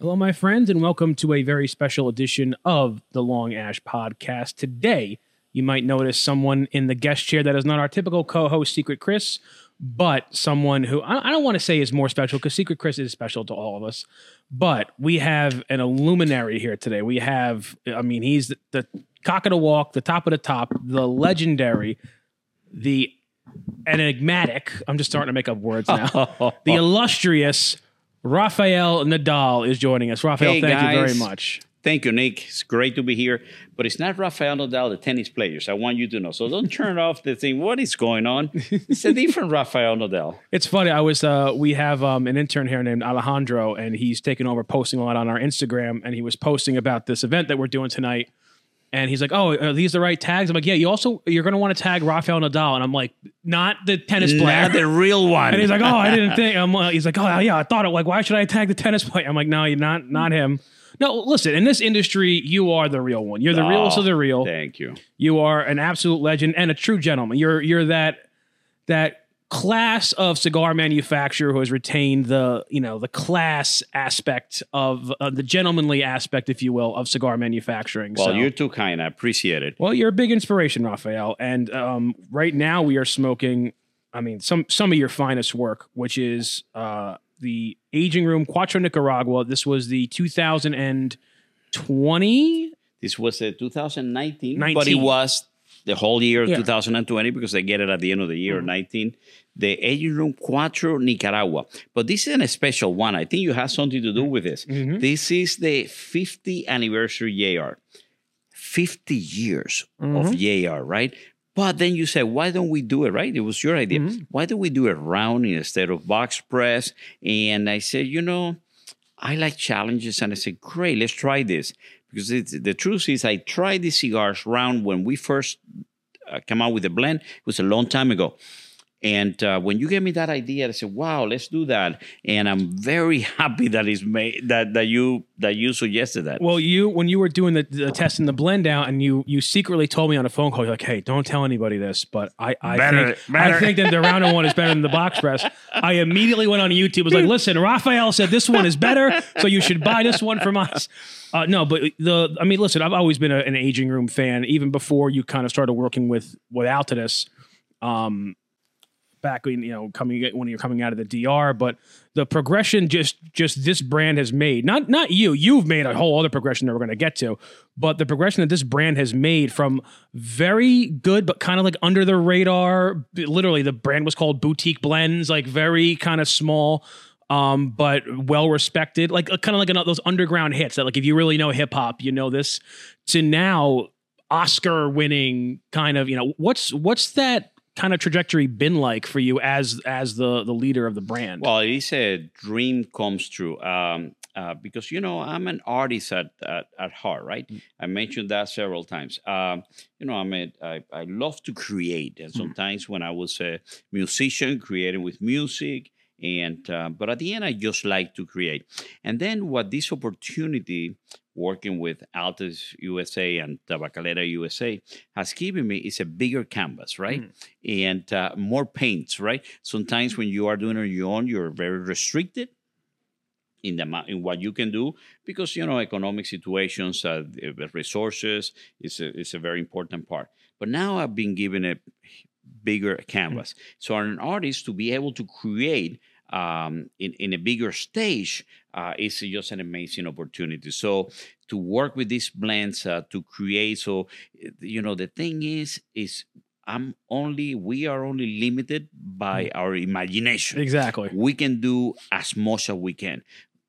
Hello, my friends, and welcome to a very special edition of the Long Ash Podcast. Today, you might notice someone in the guest chair that is not our typical co host, Secret Chris, but someone who I I don't want to say is more special because Secret Chris is special to all of us. But we have an illuminary here today. We have, I mean, he's the, the cock of the walk, the top of the top, the legendary, the enigmatic. I'm just starting to make up words now. the illustrious Rafael Nodal is joining us. Rafael, Hey, thank you very much. Thank you, Nick. It's great to be here. But it's not Rafael Nadal, the tennis players. I want you to know. So don't turn off the thing. What is going on? It's a different Rafael Nodal. It's funny. I was uh, we have um, an intern here named Alejandro, and he's taken over posting a lot on our Instagram, and he was posting about this event that we're doing tonight. And he's like, "Oh, are these the right tags?" I'm like, "Yeah." You also you're going to want to tag Rafael Nodal, and I'm like, "Not the tennis player." Not the real one. and he's like, "Oh, I didn't think." I'm, uh, he's like, "Oh, yeah, I thought it. Like, why should I tag the tennis player?" I'm like, "No, you're not. Not him." No, listen. In this industry, you are the real one. You're the realest of the real. Thank you. You are an absolute legend and a true gentleman. You're you're that that class of cigar manufacturer who has retained the you know the class aspect of uh, the gentlemanly aspect, if you will, of cigar manufacturing. Well, So- you're too kind. I appreciate it. well, you're a big inspiration, Rafael. And um, right now we are smoking. I mean, some some of your finest work, which is uh, the Aging Room Quattro Nicaragua. This was the 2020. This was uh, 2019, 19. but it was the whole year of Yeah. 2020 because they get it at the end of the year, mm-hmm. 19. The Aging Room Quattro Nicaragua. But this is a special one. I think you have something to do mm-hmm. with this. Mhm. This is the 50 anniversary JR. 50 years of mm-hmm. JR, right? But then you say, why don't we do it, right? It was your idea. Why don't we do it round instead of box press? And I said, you know, I like challenges. And I said, great, let's try this. Because it's, the truth is, I tried the cigars round when we first uh, came out with a blend. It was a long time ago. And uh, when you gave me that idea, I said, "Wow, let's do that." And I'm very happy that it's made that that you that you suggested that. Well, you when you were doing the, the test and the blend out, and you you secretly told me on a phone call, you're like, "Hey, don't tell anybody this," but I I Better- think better. I think that the round one is better than the box press. I immediately went on YouTube, was like, "Listen, Raphael said this one is better, so you should buy this one from us." Uh, no, but the I mean, listen, I've always been a, an aging room fan, even before you kind of started working with with Altadis. Um, back when you know coming when you're coming out of the DR, but the progression just just this brand has made not not you you've made a whole other progression that we're going to get to, but the progression that this brand has made from very good but kind of like under the radar. Literally, the brand was called Boutique Blends, like very kind of small. Um, but well respected, like kind of like another, those underground hits that, like, if you really know hip hop, you know this. To now, Oscar winning kind of, you know, what's what's that kind of trajectory been like for you as as the the leader of the brand? Well, it is a dream comes true. Um, uh, because you know I'm an artist at at, at heart, right? I mentioned that several times. Um, you know, I'm a, I, I love to create, and sometimes when I was a musician, creating with music, and uh, but at the end, I just like to create. And then what this opportunity working with Altadis USA and Tabacalera USA has given me is a bigger canvas, right? And uh, more paints, right? Sometimes when you are doing it on your own, you're very restricted in the in what you can do because you know economic situations, uh, resources is a, is a very important part. But now I've been given a bigger canvas, so an artist to be able to create um, in, in a bigger stage uh, is just an amazing opportunity. So to work with these blends uh, to create, so you know the thing is is I'm only we are only limited by our imagination. exactly. We can do as much as we can.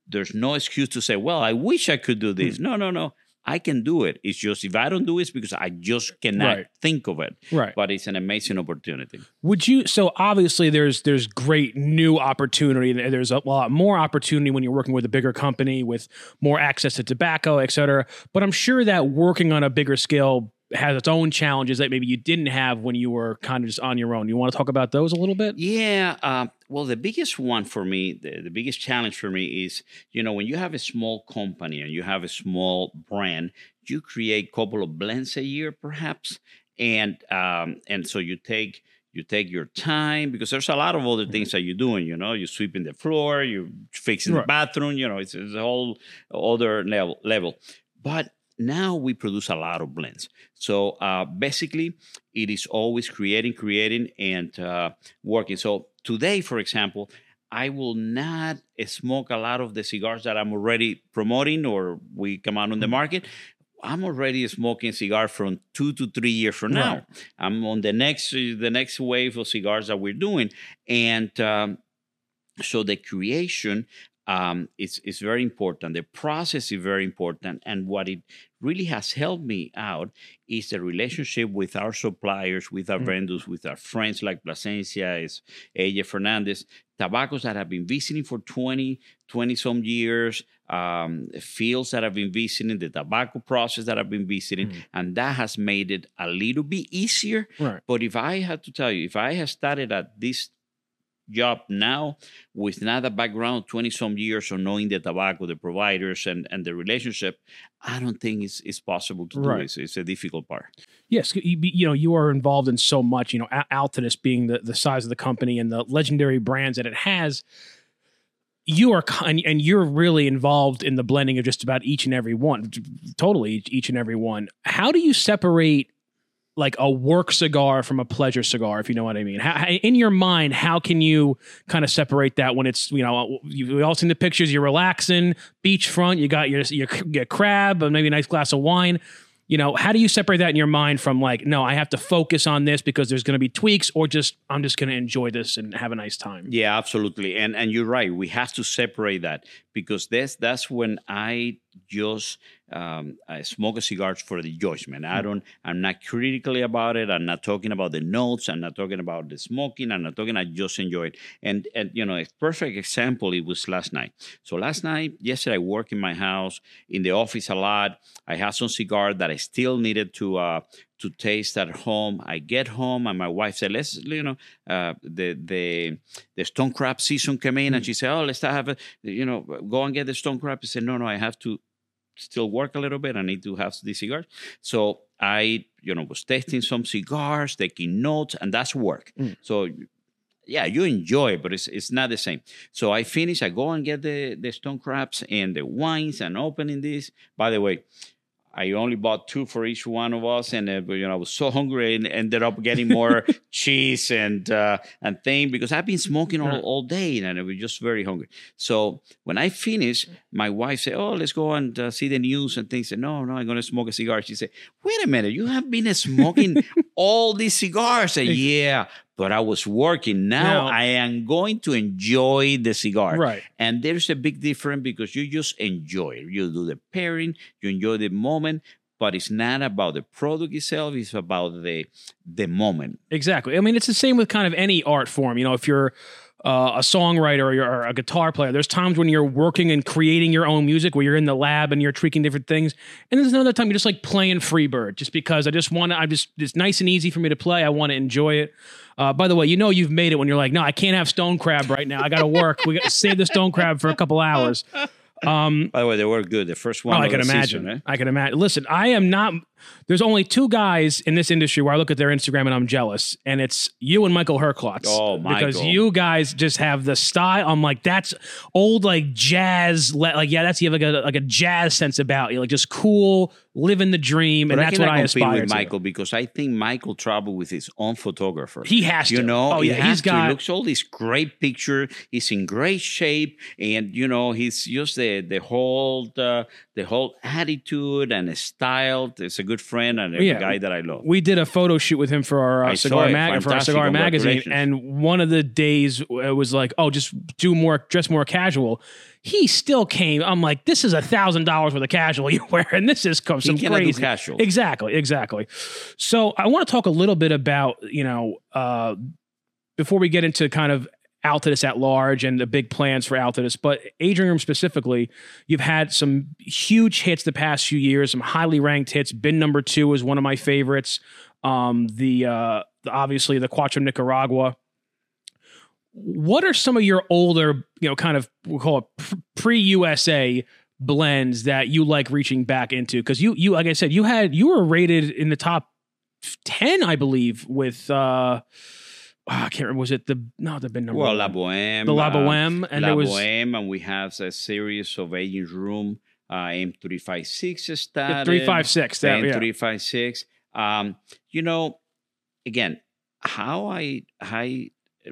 There's no excuse to say, "Well, I wish I could do this." No, no, no. I can do it. It's just if I don't do it, it's because I just cannot Right. think of it. Right. But it's an amazing opportunity. Would you? So obviously, there's there's great new opportunity. There's a lot more opportunity when you're working with a bigger company with more access to tobacco, et cetera. But I'm sure that working on a bigger scale has its own challenges that maybe you didn't have when you were kind of just on your own. You want to talk about those a little bit? Yeah. Uh, well, the biggest one for me, the, the biggest challenge for me is, you know, when you have a small company and you have a small brand, you create a couple of blends a year, perhaps, and um, and so you take You take your time because there's a lot of other things that you're doing. You know, you're sweeping the floor, you're fixing Right. the bathroom. You know, it's, it's a whole other level. Level, but now we produce a lot of blends. So uh, basically, it is always creating, creating, and uh, working. So today, for example, I will not smoke a lot of the cigars that I'm already promoting or we come out on the market. I'm already smoking cigar from two to three years from now. Right. I'm on the next the next wave of cigars that we're doing, and um, so the creation um, is is very important. The process is very important, and what it really has helped me out is the relationship with our suppliers, with our Mm. vendors, with our friends like Plasencia, is AJ Fernandez, tobaccos that have been visiting for 20, 20 some years, um, fields that have been visiting, the tobacco process that I've been visiting, Mm. and that has made it a little bit easier. Right. But if I had to tell you, if I had started at this job now with not a background 20 some years of knowing the tobacco, the providers, and, and the relationship, I don't think it's, it's possible to do Right. it. It's, it's a difficult part. Yes, you, you know you are involved in so much. You know, Al- Altadis being the the size of the company and the legendary brands that it has. You are and, you're really involved in the blending of just about each and every one, totally each and every one. How do you separate like a work cigar from a pleasure cigar, if you know what I mean? How, in your mind, how can you kind of separate that when it's you know uh, you, we all seen the pictures? You're relaxing, beachfront. You got your your, your crab, and maybe a nice glass of wine you know how do you separate that in your mind from like no i have to focus on this because there's going to be tweaks or just i'm just going to enjoy this and have a nice time Yeah, absolutely. And and you're right. We have to separate that because that's that's when I just um, I smoke cigars for the enjoyment. I don't. I'm not critically about it. I'm not talking about the notes. I'm not talking about the smoking. I'm not talking. I just enjoy it. And and you know, a perfect example. It was last night. So last night, yesterday, I work in my house, in the office a lot. I had some cigar that I still needed to. Uh, to taste at home. I get home and my wife said, "Let's, you know, uh, the the the stone crab season came in, and she said, "Oh, let's have a, you know, go and get the stone crab." I said, "No, no, I have to still work a little bit. I need to have these cigars." So I, you know, was tasting some cigars, taking notes, and that's work. Mm. So. Yeah, you enjoy it, but it's it's not the same. So I finish. I go and get the the stone crabs and the wines and opening this. By the way, I only bought two for each one of us, and uh, you know I was so hungry and ended up getting more cheese and uh, and thing because I've been smoking all, all day and I was just very hungry. So when I finished, my wife said, "Oh, let's go and uh, see the news and things." I said, "No, no, I'm going to smoke a cigar." She said, "Wait a minute, you have been smoking all these cigars?" I said, "Yeah." But I was working. Now Now- I am going to enjoy the cigar. right And there's a big difference because you just enjoy it. You do the pairing, you enjoy the moment, but it's not about the product itself, it's about the the moment. exactly i mean it's the same with kind of any art form you know if you're uh, a songwriter or a guitar player there's times when you're working and creating your own music where you're in the lab and you're tweaking different things and there's another time you're just like playing freebird just because i just want to i just it's nice and easy for me to play i want to enjoy it uh, by the way you know you've made it when you're like no i can't have stone crab right now i gotta work we gotta save the stone crab for a couple hours um, By the way, they were good. The first one. Oh, I can imagine. season, eh? I can imagine. Listen, I am not. There's only two guys in this industry where I look at their Instagram and I'm jealous, and it's you and Michael Herklots. Oh, because you guys just have the style. I'm like, that's old like jazz. Like, yeah, that's you have like a like a jazz sense about you, like just cool, living the dream, But and I that's what I aspire with to. Michael because I think Michael traveled with his own photographer. He has you to. know, Oh he yeah, has he's to. got. He looks all these great picture. He's in great shape, and you know, he's just the the whole uh, the whole attitude and style. It's a good friend and a Yeah. guy that I love. we did a photo shoot with him for our uh, cigar mag- for our cigar magazine, and one of the days it was like, oh, just do more, dress more casual. He still came. I'm like, this is a thousand dollars worth of casual you wear, and this is some He crazy. casual. Exactly, exactly. So I want to talk a little bit about you know uh, before we get into kind of Altadis at large and the big plans for Altadis, but Aging Room specifically, you've had some huge hits the past few years, some highly ranked hits. Bin number two is one of my favorites. Um, the, uh, the obviously the Quattro Nicaragua. What are some of your older, you know, kind of we'll call it pre USA blends that you like reaching back into? Because you, you, like I said, you had you were rated in the top ten, I believe, with uh, I can't remember. Was it the no? There've been number Well, one. La Boheme. the La uh, and La there was Boheme, and we have a series of aging room. Uh, M356 the started. three five six. That yeah. M356. Um, you know, again, how I how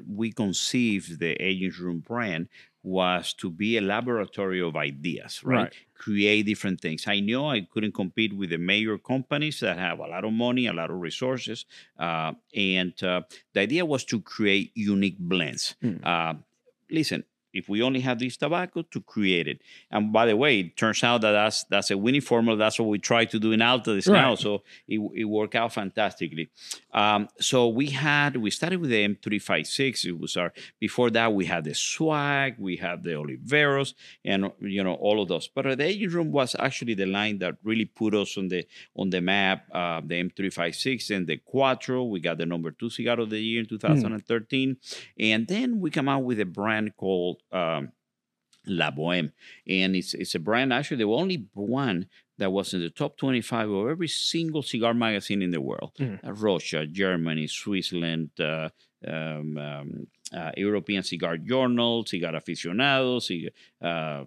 we conceived the aging room brand was to be a laboratory of ideas, right? Right. Create different things. I know I couldn't compete with the major companies that have a lot of money, a lot of resources, uh, and uh, the idea was to create unique blends. Mm. Uh, listen, if we only have this tobacco, to create it. And by the way, it turns out that that's that's a winning formula. That's what we try to do in Altadis now. So it, it worked out fantastically. Um, so we had we started with the M356. It was our before that we had the Swag, we had the Oliveros, and you know all of those. But the aging room was actually the line that really put us on the on the map. Uh, the M356 and the Quattro. We got the number two cigar of the year in 2013, and then we come out with a brand called. Um, La Boheme, and it's it's a brand actually the only one that was in the top 25 of every single cigar magazine in the world. Mm. Uh, Russia, Germany, Switzerland, uh, um, um, uh, European Cigar Journal, Cigar Aficionado, Cig- uh,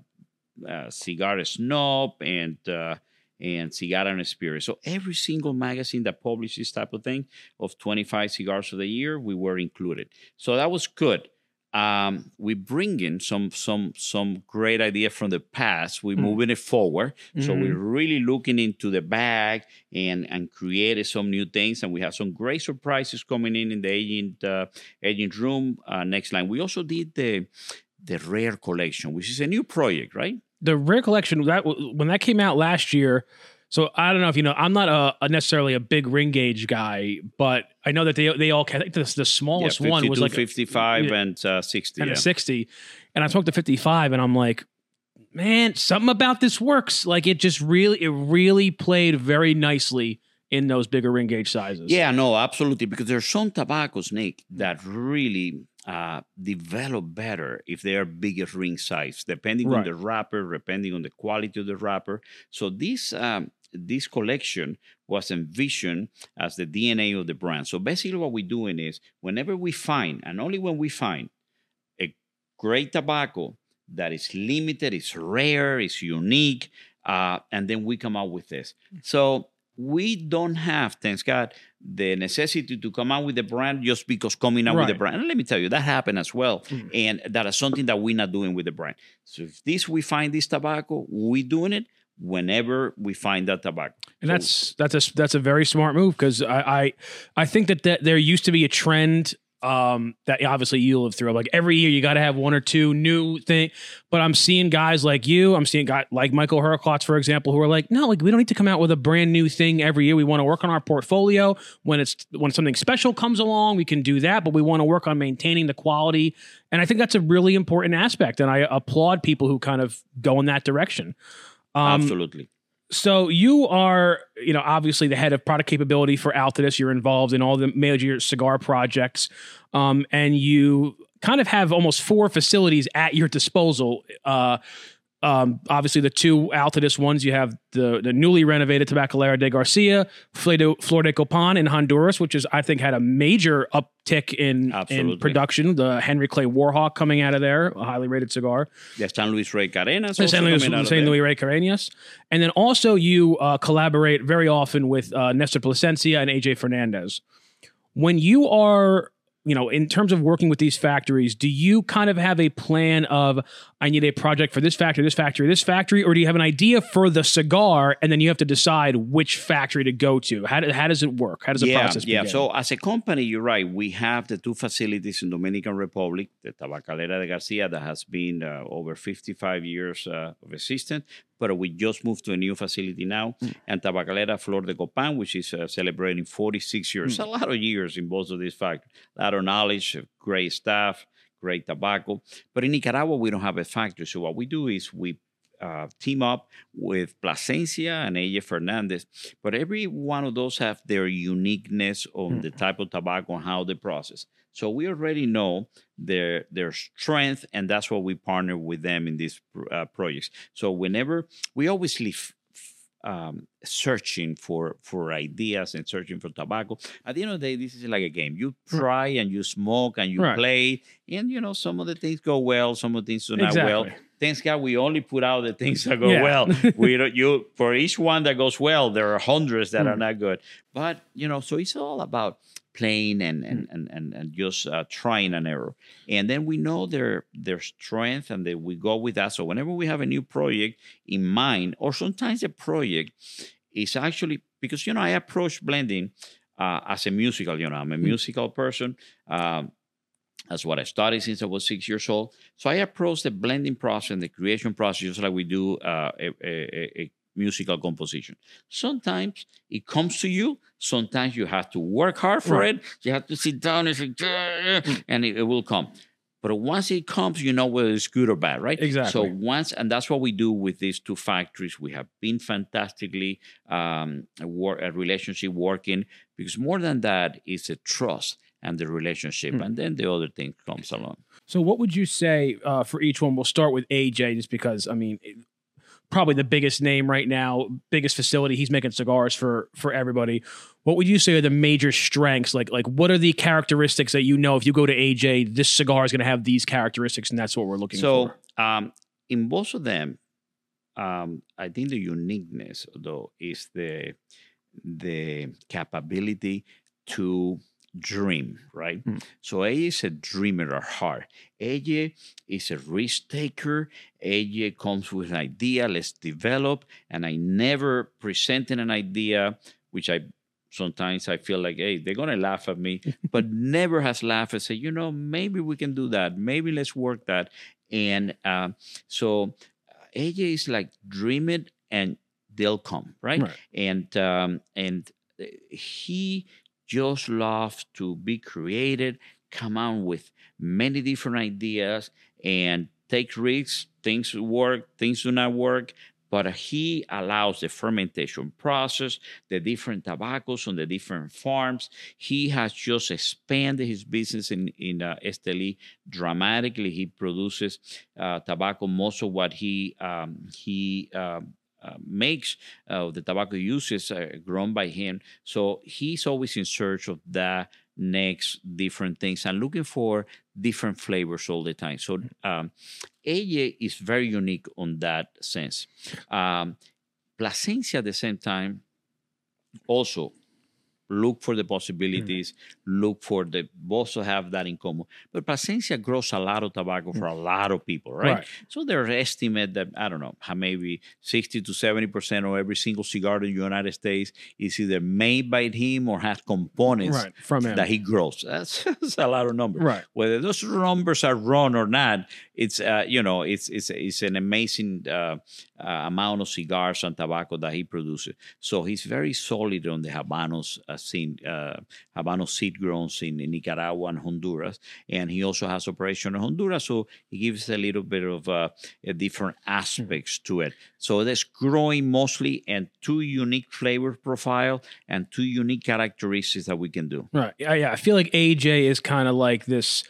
uh, Cigar Snob, and uh, and Cigar and Spirit. So every single magazine that publishes this type of thing of 25 cigars of the year, we were included. So that was good um, we bring in some some some great idea from the past. We're Mm. moving it forward, so Mhm. we're really looking into the bag and and created some new things. And we have some great surprises coming in in the agent uh, Aging Room. Uh, next line, we also did the the rare collection, which is a new project, right? the rare collection that when that came out last year. So I don't know if you know. I'm not a, a necessarily a big ring gauge guy, but I know that they they all. I think the, the smallest yeah, one was like 55 yeah. and uh, 60. and yeah. 60 and i smoked the 55 and i'm like man something about this works like it just really it really played very nicely in those bigger ring gauge sizes Yeah, no, absolutely. Because there's some tobaccos, Nick, that really uh, develop better if they are bigger ring size, depending on the wrapper, depending on the quality of the wrapper. So this um, this collection was envisioned as the DNA of the brand. So basically, what we're doing is whenever we find, and only when we find a great tobacco that is limited, is rare, is unique, uh, and then we come out with this. So we don't have, thanks God, the necessity to come out with the brand just because coming out with the brand. And let me tell you, that happened as well. Mm. And that is something that we're not doing with the brand. So if this we find this tobacco, we doing it whenever we find that tobacco. and So- that's that's a that's a very smart move because I, I i think that, that there used to be a trend um that obviously you live through like every year you got to have one or two new thing but i'm seeing guys like you i'm seeing guys like michael herklots for example who are like no like we don't need to come out with a brand new thing every year. We want to work on our portfolio. When it's when something special comes along we can do that but we want to work on maintaining the quality. And i think that's a really important aspect and i applaud people who kind of go in that direction um, Absolutely. so you are, you know, obviously the head of product capability for Altadis. You're involved in all the major cigar projects, um, and you kind of have almost four facilities at your disposal. Uh, um, obviously, the two Altadis ones you have the the newly renovated Tabacalera de Garcia, Flor de, Copan in Honduras, which is I think had a major uptick in in production. The Henry Clay Warhawk coming out of there, a highly rated cigar. The San Luis Rey Carenas. The San Luis, San. Luis Rey Carenas. And then also you uh, collaborate very often with uh, Nestor Plasencia and AJ Fernandez. When you are, you know, in terms of working with these factories, do you kind of have a plan of I need a project for this factory, this factory, this factory, or do you have an idea for the cigar and then you have to decide which factory to go to? How, do, how does it work? How does the yeah, process yeah. begin? So as a company, you're right. We have the two facilities in Dominican Republic, the Tabacalera de Garcia that has been uh, over 55 years uh, of existence, but we just moved to a new facility now, Mm. and Tabacalera Flor de Copan, which is uh, celebrating 46 years. Mm. A lot of years in both of these factories. A lot of knowledge, great staff, great tobacco. But in Nicaragua, we don't have a factory. So what we do is we uh, team up with Plasencia and AJ Fernandez. But every one of those have their uniqueness on Mm. the type of tobacco and how they process. So we already know their their strength, and that's why we partner with them in these uh, projects. So whenever we always leave um, searching for for ideas and searching for tobacco. At the end of the day, this is like a game. You try and you smoke and you Right. play, and you know some of the things go well, some of the things do not well. Exactly. Thanks God, we only put out the things that go Yeah. well. we don't, you for each one that goes well, there are hundreds that are Hmm. not good. But you know, so it's all about playing and and Hmm. and and, and just uh, trying and error. And then we know their their strength, and then we go with that. So whenever we have a new project in mind, or sometimes a project is actually because you know I approach blending uh, as a musical. You know, I'm a Hmm. musical person. Um, that's what I studied since I was six years old. So I approach the blending process and the creation process just like we do uh, a, a, a musical composition. Sometimes it comes to you. Sometimes you have to work hard for Right. it. You have to sit down and say, and it, it will come. But once it comes, you know whether it's good or bad, right? Exactly. So once, and that's what we do with these two factories. We have been fantastically um, a, wor- a relationship working because more than that is a trust and the relationship, Hmm. and then the other thing comes along. So, what would you say uh, for each one? We'll start with AJ, just because I mean, probably the biggest name right now, biggest facility. He's making cigars for for everybody. What would you say are the major strengths? Like, like what are the characteristics that you know if you go to AJ, this cigar is going to have these characteristics, and that's what we're looking So for. So um, in both of them, um, I think the uniqueness though is the the capability to dream, right? Hmm. So AJ is a dreamer at heart. AJ is a risk taker. AJ comes with an idea, let's develop. And I never presented an idea, which I sometimes I feel like, hey, they're gonna laugh at me, but never has laughed and say, you know, maybe we can do that. Maybe let's work that. And uh, so AJ is like dream it and they'll come, right? Right. And um, and uh, he just loves to be creative, come out with many different ideas and take risks. Things work, things do not work. But he allows the fermentation process, the different tobaccos on the different farms. He has just expanded his business in, in uh, Esteli dramatically. He produces uh, tobacco. Most of what he um, he uh, makes uh, the tobacco uses uh, grown by him. So he's always in search of the next different things and looking for different flavors all the time. So um, is very unique on that sense. Um, Plasencia at the same time also look for the possibilities, look for the also have that in common. But Plasencia grows a lot of tobacco for a lot of people, right? Right. So there's estimate that I don't know maybe 60 to 70 percent of every single cigar in the United States is either made by him or has components right from him. that he grows. That's, that's a lot of numbers. right. Whether those numbers are wrong or not, it's uh, you know it's it's it's an amazing uh, uh, amount of cigars and tobacco that he produces. So he's very solid on the Habanos scene, uh, Habano seed grows in, in Nicaragua and Honduras, and he also has operation in Honduras. So he gives a little bit of uh, a different aspects to it. So that's growing mostly and two unique flavor profile and two unique characteristics that we can do. Right. Yeah, yeah. I feel like AJ is kind of like this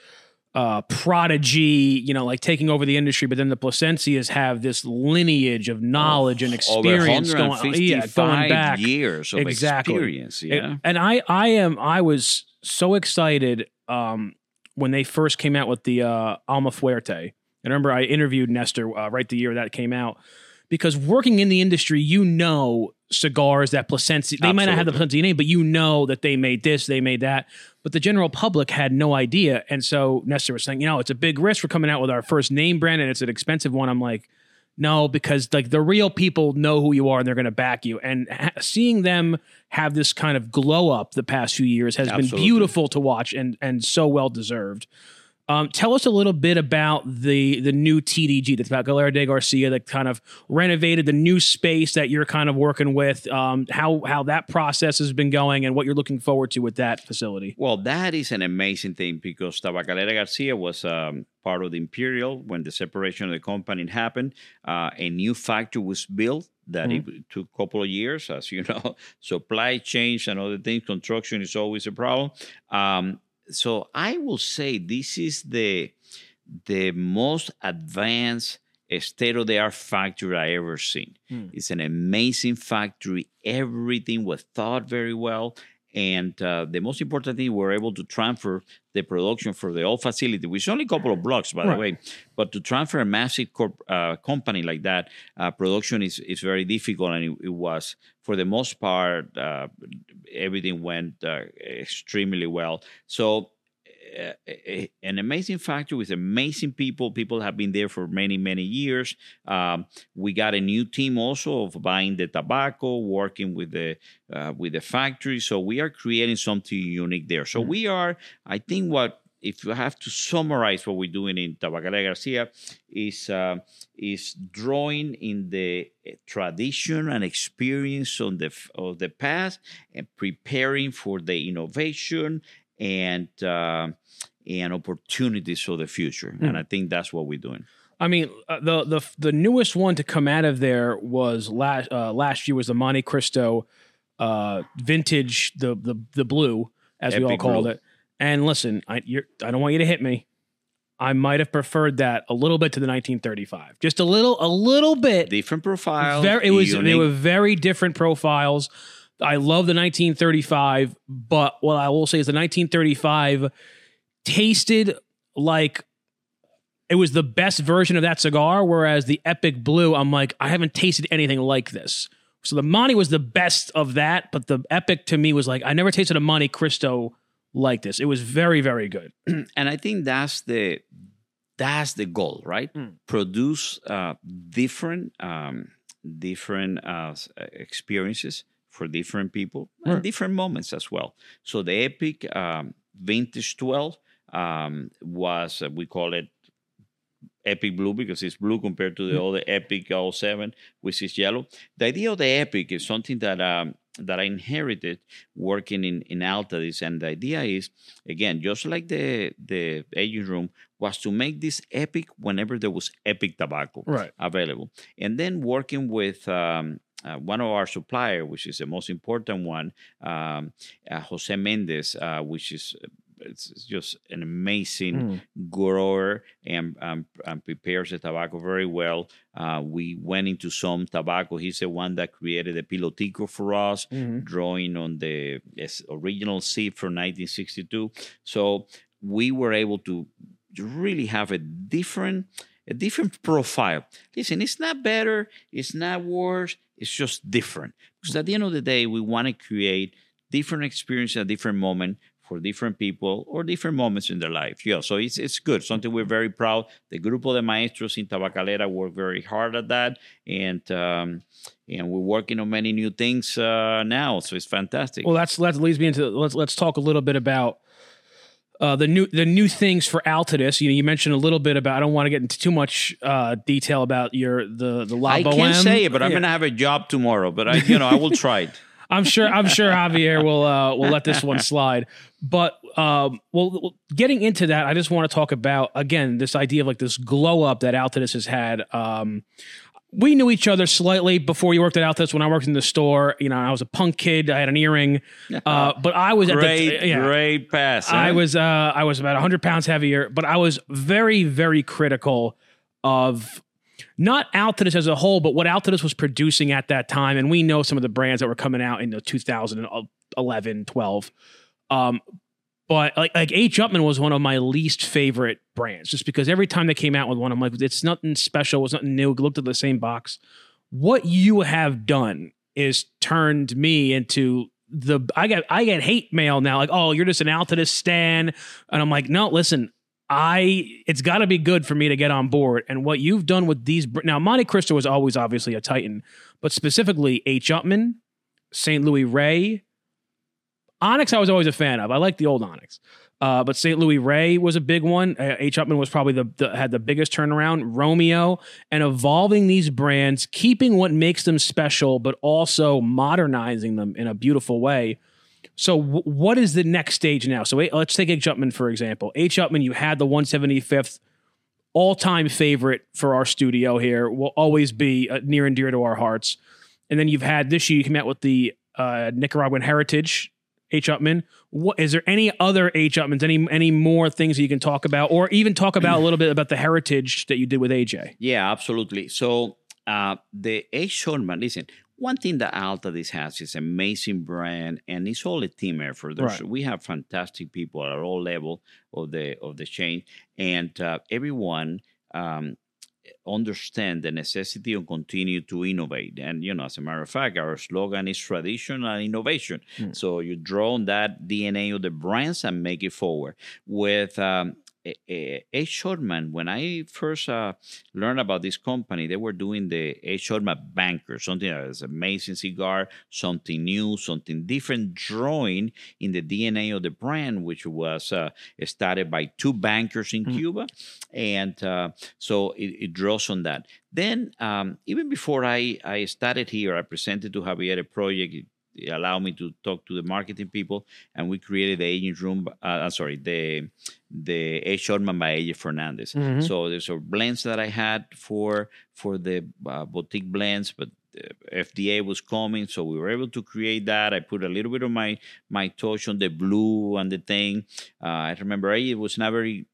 uh prodigy, you know, like taking over the industry, but then the Plasencias have this lineage of knowledge and experience Over going, yeah, going back. years of Exactly. experience. Yeah. and I I am I was so excited um when they first came out with the uh Alma Fuerte. I remember I interviewed Nestor uh, right the year that came out because working in the industry, you know cigars that Plasencia they might not have the Absolutely. Plasencia name, but you know that they made this, they made that. But the general public had no idea. And so Nestor was saying, you know, it's a big risk. We're coming out with our first name brand and it's an expensive one. I'm like, no, because like the real people know who you are and they're going to back you. And ha- seeing them have this kind of glow up the past few years has been beautiful to watch and and so well deserved. Um, tell us a little bit about the the new TDG, that's about Tabacalera de Garcia, that kind of renovated the new space that you're kind of working with. Um, how how that process has been going and what you're looking forward to with that facility. Well, that is an amazing thing because Tabacalera Garcia was um, part of the Imperial when the separation of the company happened. Uh, a new factory was built that it took a couple of years, as you know. Supply chains and other things, construction is always a problem. Um, so I will say this is the the most advanced state of the art factory I ever seen. Hmm. It's an amazing factory. Everything was thought very well. And uh, the most important thing, we're able to transfer the production for the old facility, which is only a couple of blocks, by Right. the way. But to transfer a massive corp, uh, company like that, uh, production is, is very difficult. And it, it was, for the most part, uh, everything went uh, extremely well. So, a- an amazing factory with amazing people. People have been there for many, many years. Um, we got a new team also of buying the tobacco, working with the uh, with the factory. So we are creating something unique there. So we are, I think, what if you have to summarize what we're doing in Tabacalera Garcia is uh, is drawing in the eh, tradition and experience on the of the past and preparing for the innovation and uh, and opportunities for the future. And I think that's what we're doing. I mean, uh, the the the newest one to come out of there was last uh, last year was the Montecristo uh, vintage, the the the blue as we all called Blue. it. And listen, I you're, I don't want you to hit me. I might have preferred that a little bit to the 1935, just a little, a little bit. Different profile. Very, it was they were very different profiles. I love the 1935, but what I will say is the 1935 tasted like it was the best version of that cigar, whereas the Epic Blue, I'm like, I haven't tasted anything like this. So the Monte was the best of that, but the Epic to me was like, I never tasted a Montecristo like this. It was very, very good. and I think that's the that's the goal, right? Mm. Produce uh, different um, different uh, s- experiences for different people Right. and different moments as well. So the Epic um, Vintage 12 um, was uh, we call it Epic Blue because it's blue compared to the Mm. other Epic 07, which is yellow. The idea of the Epic is something that um, that I inherited working in in Altadis, and the idea is again just like the the aging room was to make this epic whenever there was epic tobacco Right. available, and then working with. Um, uh, one of our supplier, which is the most important one, um, uh, Jose Mendez, uh, which is uh, it's just an amazing Mm. grower and, um, and prepares the tobacco very well. Uh, we went into some tobacco. He's the one that created the Pilotico for us, Mhm. drawing on the original seed from 1962. So we were able to really have a different a different profile. Listen, it's not better, it's not worse, it's just different. Because at the end of the day, we want to create different experience at different moment for different people or different moments in their life. Yeah, so it's it's good. Something we're very proud. The Grupo de Maestros in Tabacalera work very hard at that, and um, and we're working on many new things uh, now. So it's fantastic. Well, that's that leads me into let's let's talk a little bit about uh, the new the new things for Altadis. You know, you mentioned a little bit about. I don't want to get into too much uh, detail about your the the La I Boheme. can't say it, but I'm gonna have a job tomorrow. But I, you know, I will try it. I'm sure I'm sure Javier will uh, will let this one slide. But um, well, getting into that, I just want to talk about again this idea of like this glow up that Altadis has had. Um, we knew each other slightly before you worked at Altadis. When I worked in the store, you know, I was a punk kid. I had an earring, uh, but I was at Great, the yeah, great pass. I was uh, I was about 100 pounds heavier, but I was very very critical of not Altadis as a whole, but what Altadis was producing at that time. And we know some of the brands that were coming out in the 2011, 12. Um, but like like H. Upmann was one of my least favorite brands, just because every time they came out with one, I'm like, it's nothing special, it's nothing new. It Looked at the same box. What you have done is turned me into the I get I get hate mail now, like, oh, you're just an Altadis stan. And I'm like, no, listen, I it's got to be good for me to get on board. And what you've done with these now, Montecristo was always obviously a Titan, but specifically H. Upmann, San Luis Rey, Onyx. I was always a fan of. I like the old Onyx. Uh, but San Luis Rey was a big one. Uh, H. Upmann was probably the, the had the biggest turnaround. Romeo and evolving these brands, keeping what makes them special, but also modernizing them in a beautiful way. So, w- what is the next stage now? So, eh, let's take H. Upmann for example. H. Upmann, you had the 175th all-time favorite for our studio here. Will always be uh, near and dear to our hearts. And then you've had this year you came out with the uh, Nicaraguan Heritage H. Upmann. What is there any other H. Upmanns? Any any more things that you can talk about, or even talk about a little bit about the heritage that you did with AJ? Yeah, absolutely. So uh, the H. Upmann, listen, one thing that Altadis has is amazing brand, and it's all a team effort. Right. We have fantastic people at all level of the of the chain, and uh, everyone um, understand the necessity and continue to innovate. And you know, as a matter of fact, our slogan is tradition and innovation. Mm. So you draw on that DNA of the brands and make it forward with. Um, a, a, a Upmann, when I first uh, learned about this company, they were doing the A Upmann Banker, something that was amazing cigar, something new, something different, drawing in the DNA of the brand, which was uh, started by two bankers in Mhm. Cuba. And uh, so it, it draws on that. Then, um, even before I, I started here, I presented to Javier a project. It, it allowed me to talk to the marketing people, and we created the Aging Room. Uh, I'm sorry, the the A Upmann by AJ Fernandez. Mhm. So there's a blends that I had for for the uh, boutique blends, but FDA was coming, so we were able to create that. I put a little bit of my my touch on the blue and the thing. Uh, I remember AJ was not very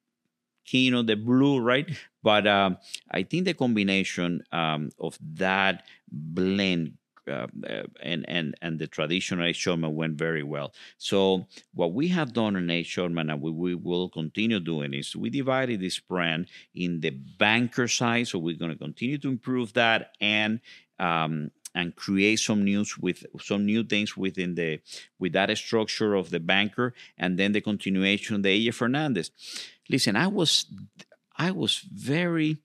keen on the blue, right? But um, I think the combination um, of that blend. Uh, uh, and and and the traditional H. Upmann went very well. So what we have done in H. Upmann and we, we will continue doing is we divided this brand in the banker side. So we're going to continue to improve that and um, and create some news with some new things within the with that structure of the banker and then the continuation the AJ Fernandez. Listen, I was I was very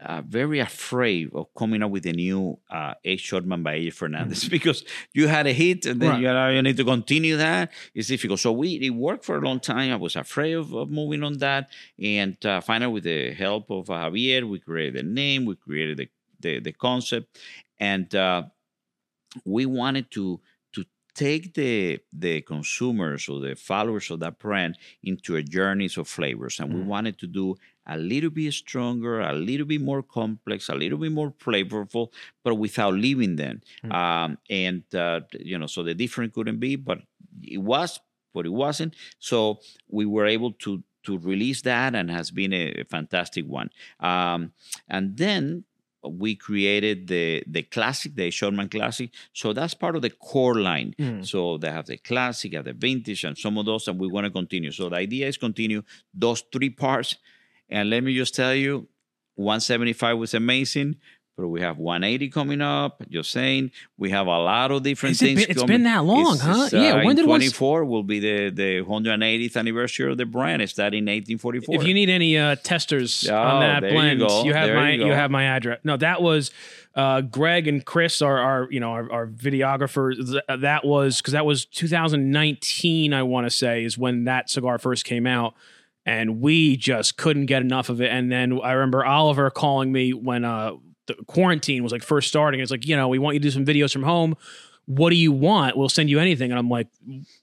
uh, very afraid of coming up with a new uh, H. Upmann by AJ Fernandez because you had a hit and then Right. you, know, you need to continue that. It's difficult. So we it worked for a long time. I was afraid of, of moving on that, and uh, finally, with the help of uh, Javier, we created the name, we created the the, the concept, and uh, we wanted to to take the the consumers or the followers of that brand into a journeys of flavors, and we Mm. wanted to do a little bit stronger, a little bit more complex, a little bit more flavorful, but without leaving them. Mm. Um, and uh, you know, so the different couldn't be, but it was, but it wasn't. So we were able to to release that, and has been a, a fantastic one. Um, and then we created the the classic, the Upmann Classic. So that's part of the core line. Mm. So they have the classic, have the vintage, and some of those, and we want to continue. So the idea is continue those three parts. And let me just tell you, 175 was amazing, but we have 180 coming up. Just saying, we have a lot of different Has it things. been- it's coming. been that long, It's- huh? it's, Yeah, uh, when did one- 24 will be the the 180th anniversary of the brand. It that in 1844. If you need any uh, testers Oh, on that there you blend, have There my you you, have my address. No, that was uh, Greg and Chris, our, our you know our, our videographers. That was because that was 2019. I want to say is when that cigar first came out, and we just couldn't get enough of it. And then I remember Oliver calling me when uh, the quarantine was like first starting. It's like you know we want you to do some videos from home. What do you want? We'll send you anything. And I'm like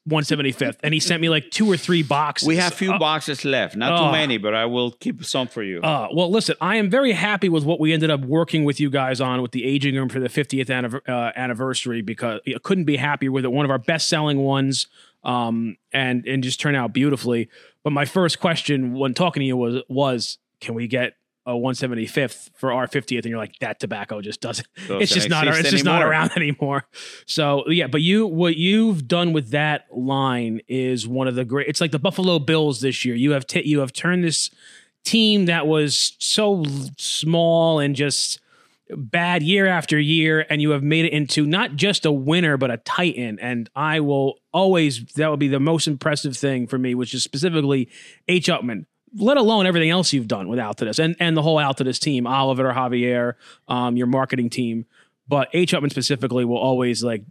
175th, and he sent me like two or three boxes. we have few Uh, boxes left, not oh. too many, but I will keep some for you. uh, well, listen, I am very happy with what we ended up working with you guys on with the aging room for the 50th anniv- uh, anniversary because I couldn't be happier with it. One of our best selling ones, um, and and just turn out beautifully. But my first question when talking to you was was, can we get a 175th for our 50th? And you're like, that tobacco just doesn't. it's just not. It's exist just not around anymore. So yeah, but you what you've done with that line is one of the great. It's like the Buffalo Bills this year. You have t- you have turned this team that was so small and just bad year after year and you have made it into not just a winner but a titan. And i will always that would be the most impressive thing for me which is specifically h upmann let alone everything else you've done with Altadis and and the whole Altadis team oliver javier um, your marketing team but h upmann specifically will always like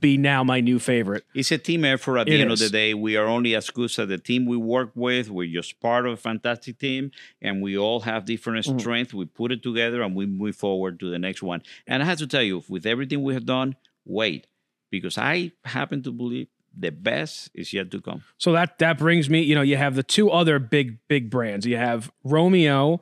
be now my new favorite It's a team effort. At the It end is. of the day, we are only as good as the team we work with. We're just part of a fantastic team, and we all have different Mhm. strengths. We put it together, and we move forward to the next one. And I have to tell you, with everything we have done, wait, because I happen to believe the best is yet to come. So that that brings me, you know, you have the two other big big brands. You have Romeo,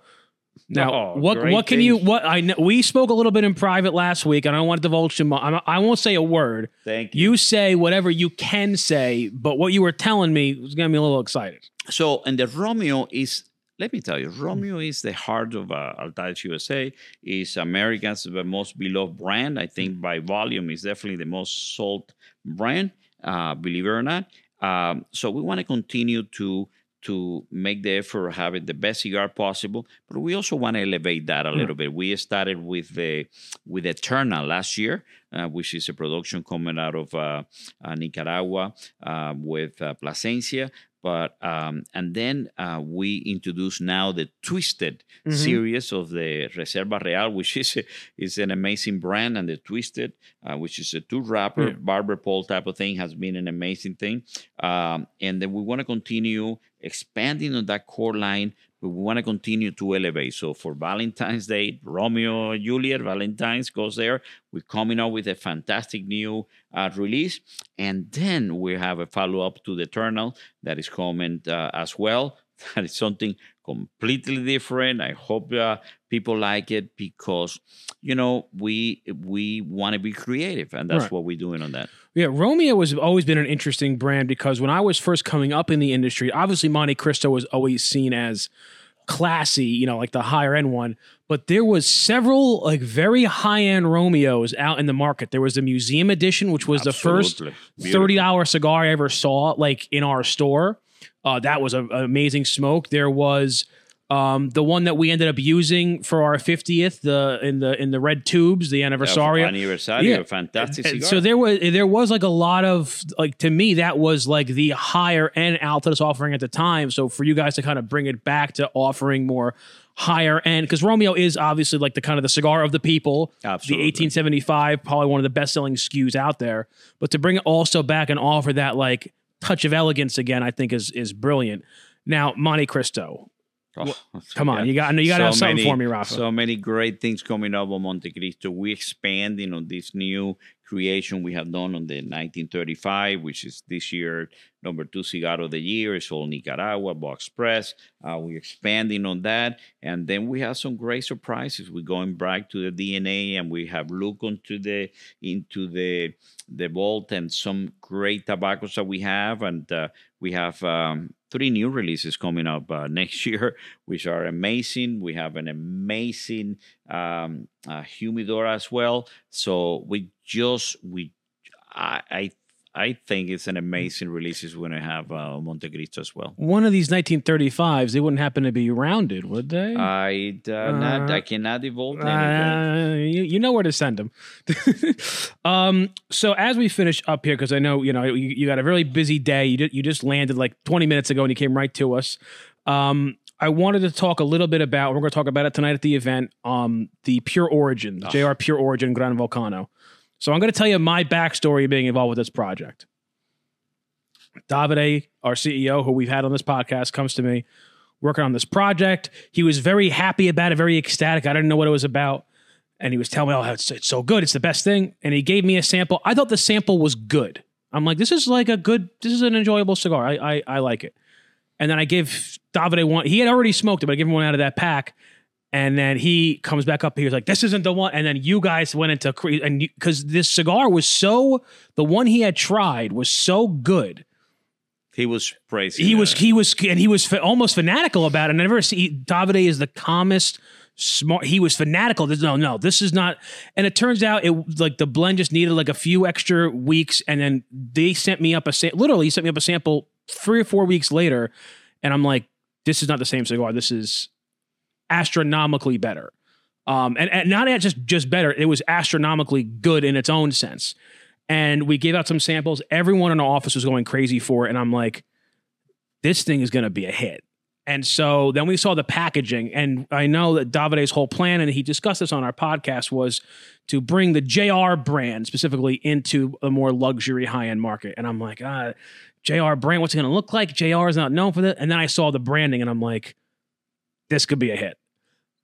Now, Oh, what what can you what I know we spoke a little bit in private last week, and I don't want to divulge too much. I'm- I won't say a word. Thank you. You say whatever you can say, but what you were telling me was getting me a little excited. So, and the Romeo is, let me tell you, Romeo is the heart of uh, Altadis USA. is America's most beloved brand. I think by volume, is definitely the most sold brand, uh, believe it or not. Um, so we want to continue to to make the effort of having the best cigar possible, but we also want to elevate that a little bit. We started with the with Eternal last year, uh, which is a production coming out of uh, uh, Nicaragua uh, with uh, Plasencia. But um, and then uh, we introduce now the Twisted Mhm. series of the Reserva Real, which is a, is an amazing brand, and the Twisted, uh, which is a two wrapper Yeah. barber pole type of thing, has been an amazing thing. Um, and then we want to continue expanding on that core line, but we want to continue to elevate. So for Valentine's Day, Romeo Juliet, Valentine's goes there. We're coming up with a fantastic new uh, release. And then we have a follow up to the Eternal that is coming uh, as well. That is something completely different. I hope uh, people like it because, you know, we we want to be creative, and that's Right. what we're doing on that. Yeah, Romeo has always been an interesting brand because when I was first coming up in the industry, obviously Montecristo was always seen as classy, you know, like the higher end one. But there was several like very high end Romeos out in the market. There was the museum edition, which was the first thirty dollar cigar I ever saw, like in our store. Uh, that was a- an amazing smoke. There was um, the one that we ended up using for our fiftieth, the in the in the red tubes, the anniversary. Anniversary, Yeah. fantastic cigar. So there was there was like a lot of like to me that was like the higher end Altadis offering at the time. So for you guys to kind of bring it back to offering more higher end because Romeo is obviously like the kind of the cigar of the people. Absolutely. The 1875, probably one of the best selling SKUs out there. But to bring it also back and offer that like touch of elegance again, I think is is brilliant. Now Montecristo, Oh, come on, yeah. you got you got to So have something many- for me, Rafa. So many great things coming up on Montecristo. We're expanding on this new creation we have done on the 1935, which is this year number two cigar of the year. It's all Nicaragua, Box Press. Uh, we're expanding on that, and then we have some great surprises. We're going back to the DNA, and we have looked into the into the the vault and some great tobaccos that we have, and uh, we have. Um, Three new releases coming up uh, next year which are amazing. We have an amazing um, uh, humidor as well. So we just we I I, I think it's an amazing releases we're gonna have uh, Montecristo as well. one of these 1935s, they wouldn't happen to be rounded, would they? I uh, not I cannot anything. Uh, you, you know where to send them. um, so as we finish up here, because I know you know you, you got a really busy day. You did, you just landed like 20 minutes ago, and you came right to us. Um, I wanted to talk a little bit about. We're going to talk about it tonight at the event. Um, the Pure Origin, the JR Pure Origin Gran Volcano. So I'm going to tell you my backstory being involved with this project. Davide, our CEO, who we've had on this podcast, comes to me working on this project. He was very happy about it, very ecstatic. I didn't know what it was about. And he was telling me, oh, it's, it's so good. It's the best thing. And he gave me a sample. I thought the sample was good. I'm like, this is like a good, this is an enjoyable cigar. I, I, I like it. And then I give Davide one. He had already smoked it, but I give him one out of that pack. And then he comes back up. He was like, "This isn't the one." And then you guys went into cre- and because this cigar was so, the one he had tried was so good He was praising. he was he was and he was fa- almost fanatical about it. And I never see Davide is the calmest, smart. He was fanatical. There's no, no, this is not. And it turns out it like the blend just needed like a few extra weeks, and then they sent me up a sa- literally he sent me up a sample three or four weeks later, and I'm like, this is not the same cigar. This is astronomically better. Um, and, and not just just better. It was astronomically good in its own sense. And we gave out some samples. Everyone in our office was going crazy for it, and I'm like this thing is going to be a hit. And so then we saw the packaging, and I know that Davide's whole plan, and he discussed this on our podcast, was to bring the JR brand specifically into a more luxury high end market. And I'm like, ah, JR brand, what's it going to look like? JR is not known for that. And then I saw the branding, and I'm like, this could be a hit.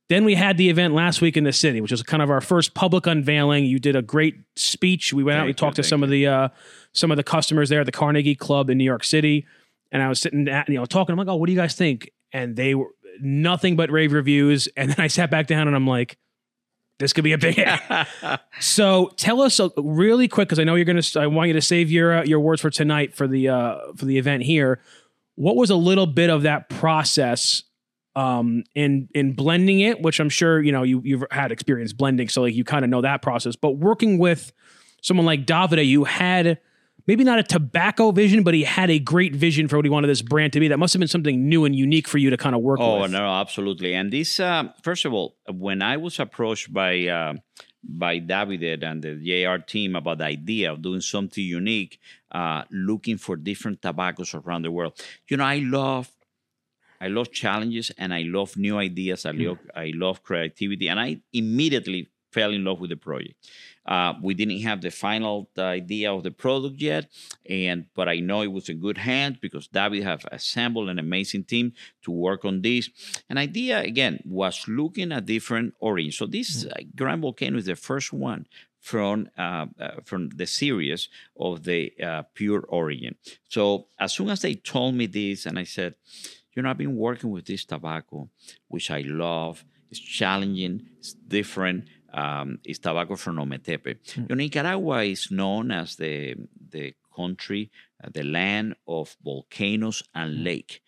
Then we had the event last week in the city, which was kind of our first public unveiling. You did a great speech. We went out, Thank we you, talked to thank some of the uh, some of the customers there at the Carnegie Club in New York City, and I was sitting at you know talking. I'm like, oh, what do you guys think? And they were nothing but rave reviews, and then I sat back down and I'm like, this could be a big hit. so tell us uh, really quick because I know you're gonna. I want you to save your uh, your words for tonight for the uh, for the event here. What was a little bit of that process um, in in blending it, which I'm sure you know you you've had experience blending, so like you kind of know that process. But working with someone like Davide, you had maybe not a tobacco vision, but he had a great vision for what he wanted this brand to be. That must have been something new and unique for you to kind of work oh, with. no, absolutely. And this, uh, first of all, when I was approached by uh, by David and the JR team about the idea of doing something unique, uh, looking for different tobaccos around the world, you know, I love. I love challenges and I love new ideas. I love, I love creativity, and I immediately fell in love with the project. Uh, we didn't have the final idea of the product yet, and but I know it was in good hands because David have assembled an amazing team to work on this. An idea again was looking at different origins. So this uh, Grand Volcano is the first one from uh, uh, from the series of the uh, pure origin. So as soon as they told me this, and I said, you know, I've been working with this tobacco, which I love. It's challenging. It's different um, is tobacco from Ometepe. Mm. You know, Nicaragua is known as the the country, uh, the land of volcanoes and mm. lake.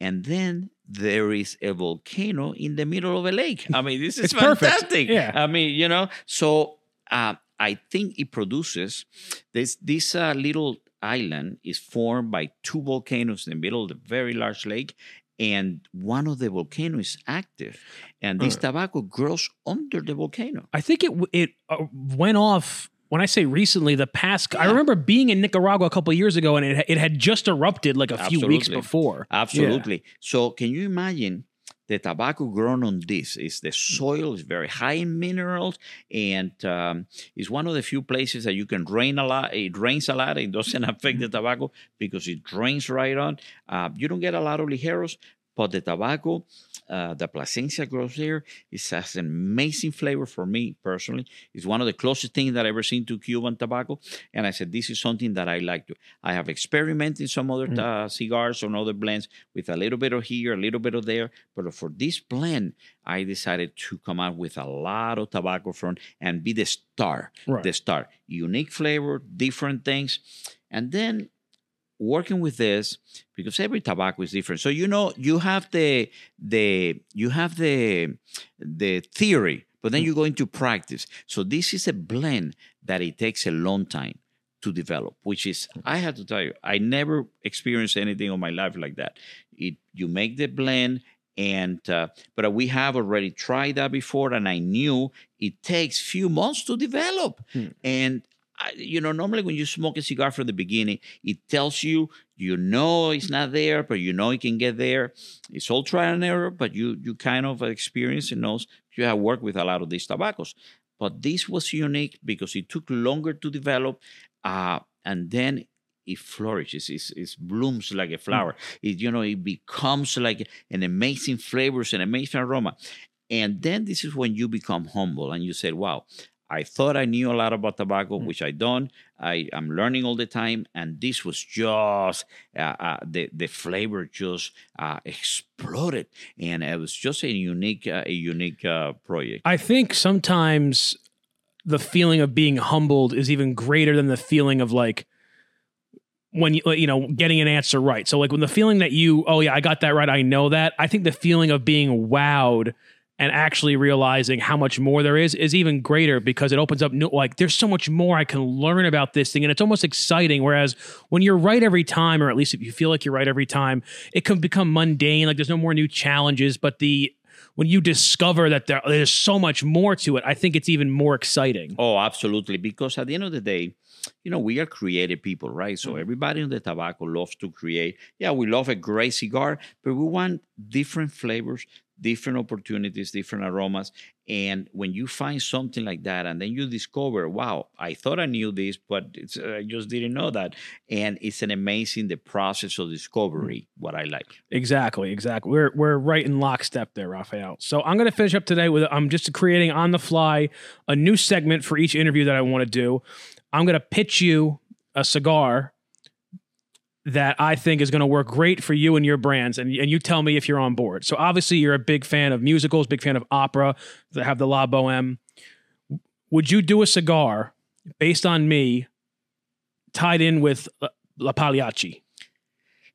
And then there is a volcano in the middle of a lake. I mean, this is it's fantastic. Perfect. Yeah. I mean, you know, so uh, I think it produces this this uh, little island is formed by two volcanoes in the middle of a very large lake and one of the volcanoes is active and this uh, tobacco grows under the volcano i think it it uh, went off when i say recently the past yeah. i remember being in nicaragua a couple years ago and it, it had just erupted like a absolutely. few weeks before absolutely yeah. so can you imagine the tobacco grown on this is the soil is very high in minerals and um, it's one of the few places that you can drain a lot it rains a lot it doesn't affect the mm-hmm. tobacco because it drains right on uh, you don't get a lot of ligeros but the tobacco uh, the Plasencia grows there. It has an amazing flavor for me personally. It's one of the closest things that I've ever seen to Cuban tobacco. And I said, this is something that I like to. I have experimented some other mm. uh, cigars or other blends with a little bit of here, a little bit of there. But for this blend, I decided to come out with a lot of tobacco from and be the star. Right. The star. Unique flavor, different things. And then working with this because every tobacco is different so you know you have the the you have the the theory but then mm. you go into practice so this is a blend that it takes a long time to develop which is i have to tell you i never experienced anything in my life like that it you make the blend and uh, but we have already tried that before and i knew it takes few months to develop hmm. and you know, normally when you smoke a cigar from the beginning, it tells you, you know, it's not there, but you know it can get there. It's all trial and error, but you you kind of experience and knows you have worked with a lot of these tobaccos. But this was unique because it took longer to develop, uh, and then it flourishes. It, it blooms like a flower. Mm. It you know it becomes like an amazing flavors an amazing aroma. And then this is when you become humble and you say, "Wow, I thought I knew a lot about tobacco, mm. which I don't. I am learning all the time, and this was just uh, uh, the the flavor just uh, exploded, and it was just a unique uh, a unique uh, project. I think sometimes the feeling of being humbled is even greater than the feeling of like when you you know getting an answer right. So like when the feeling that you oh yeah I got that right I know that I think the feeling of being wowed and actually realizing how much more there is is even greater because it opens up new like there's so much more I can learn about this thing and it's almost exciting whereas when you're right every time or at least if you feel like you're right every time it can become mundane like there's no more new challenges but the when you discover that there, there's so much more to it I think it's even more exciting oh absolutely because at the end of the day you know, we are creative people, right? So mm-hmm. everybody in the tobacco loves to create. Yeah, we love a great cigar, but we want different flavors, different opportunities, different aromas. And when you find something like that, and then you discover, wow, I thought I knew this, but uh, I just didn't know that. And it's an amazing the process of discovery. What I like. Exactly, exactly. We're we're right in lockstep there, Rafael. So I'm going to finish up today with I'm just creating on the fly a new segment for each interview that I want to do. I'm going to pitch you a cigar that I think is going to work great for you and your brands, and, and you tell me if you're on board. So obviously, you're a big fan of musicals, big fan of opera that have the La Boheme. Would you do a cigar based on me, tied in with La, La Pagliacci?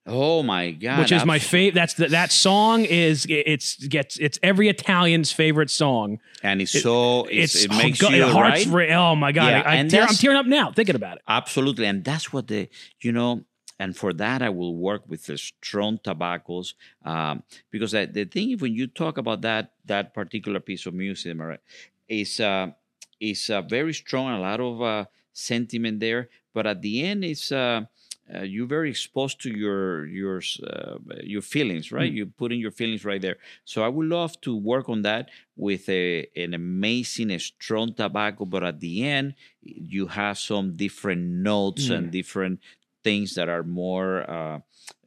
Oh my god! which is my favorite. That's the, that song is it's gets it's every Italian's favorite song. and it's so it's, It's it makes go- you heart's right. ra- oh my god! Yeah, I, I tear, I'm tearing up now thinking about it. Absolutely, and that's what the you know, and for that I will work with the strong tobaccos um, because I, the thing when you talk about that that particular piece of music, Mara, is uh, is uh, very strong, a lot of uh, sentiment there, but at the end it's. Uh, uh, you're very exposed to your your uh, your feelings, right? Mm. You put in your feelings right there. So I would love to work on that with a an amazing strong tobacco, but at the end you have some different notes Mm. and different things that are more uh,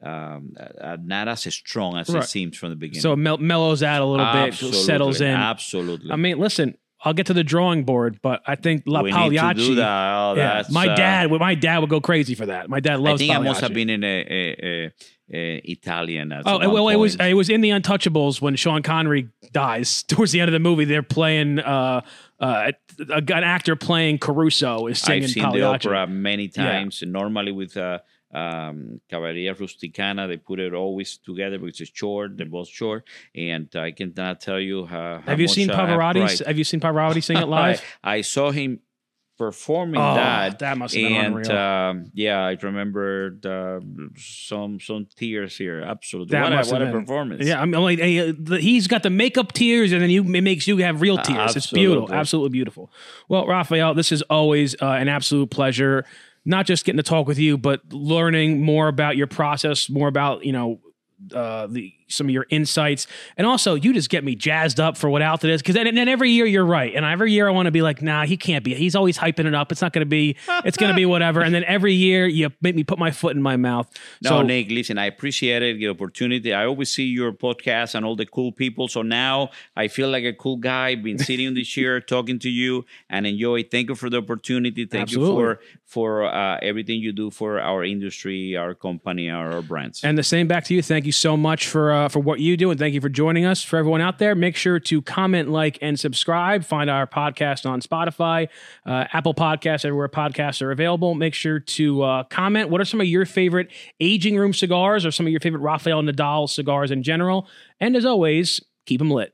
um, uh, not as strong as Right. it seems from the beginning. So it mel- mellows out a little bit, settles in. Absolutely. I mean, listen, I'll get to the drawing board, but I think La we need to do Pagliacci. that. Oh, Yeah, my uh, dad, my dad would go crazy for that. My dad loves. I think I must have been in a, a, a, a Italian. Oh well, it was point. it was in the Untouchables when Sean Connery dies towards the end of the movie. They're playing uh, uh, a, an actor playing Caruso is singing I've seen the opera many times. and Normally with uh, um, Cavalleria Rusticana, they put it always together because it's short. They're both short, and I cannot tell you how. how Have you seen Pavarotti? Have you seen Pavarotti sing it live? I, I saw him performing oh, that. that must have been And unreal. um, yeah, I remember the, some some tears here. Absolutely, That what, a, must what have a performance! yeah, I'm like, uh, the, he's got the makeup tears, and then you it makes you have real tears. It's beautiful, Absolutely. absolutely beautiful. Well, Rafael, this is always uh, an absolute pleasure. Not just getting to talk with you, but learning more about your process, more about you know uh, the some of your insights, and also you just get me jazzed up for what Altadis. Because then, then every year you're right, and every year I want to be like, nah, he can't be. He's always hyping it up. It's not going to be. It's going to be whatever. And then every year you make me put my foot in my mouth. No, so, Nick, listen, I appreciate it, the opportunity. I always see your podcast and all the cool people. So now I feel like a cool guy, been sitting in the chair talking to you and enjoy. Thank you for the opportunity. Thank you for for uh, everything you do for our industry, our company, our, our brands. And the same back to you. Thank you so much for uh, for what you do, and thank you for joining us. For everyone out there, make sure to comment, like, and subscribe. Find our podcast on Spotify, uh, Apple Podcasts, everywhere podcasts are available. Make sure to uh, comment. What are some of your favorite aging room cigars, or some of your favorite Rafael Nodal cigars in general? And as always, keep them lit.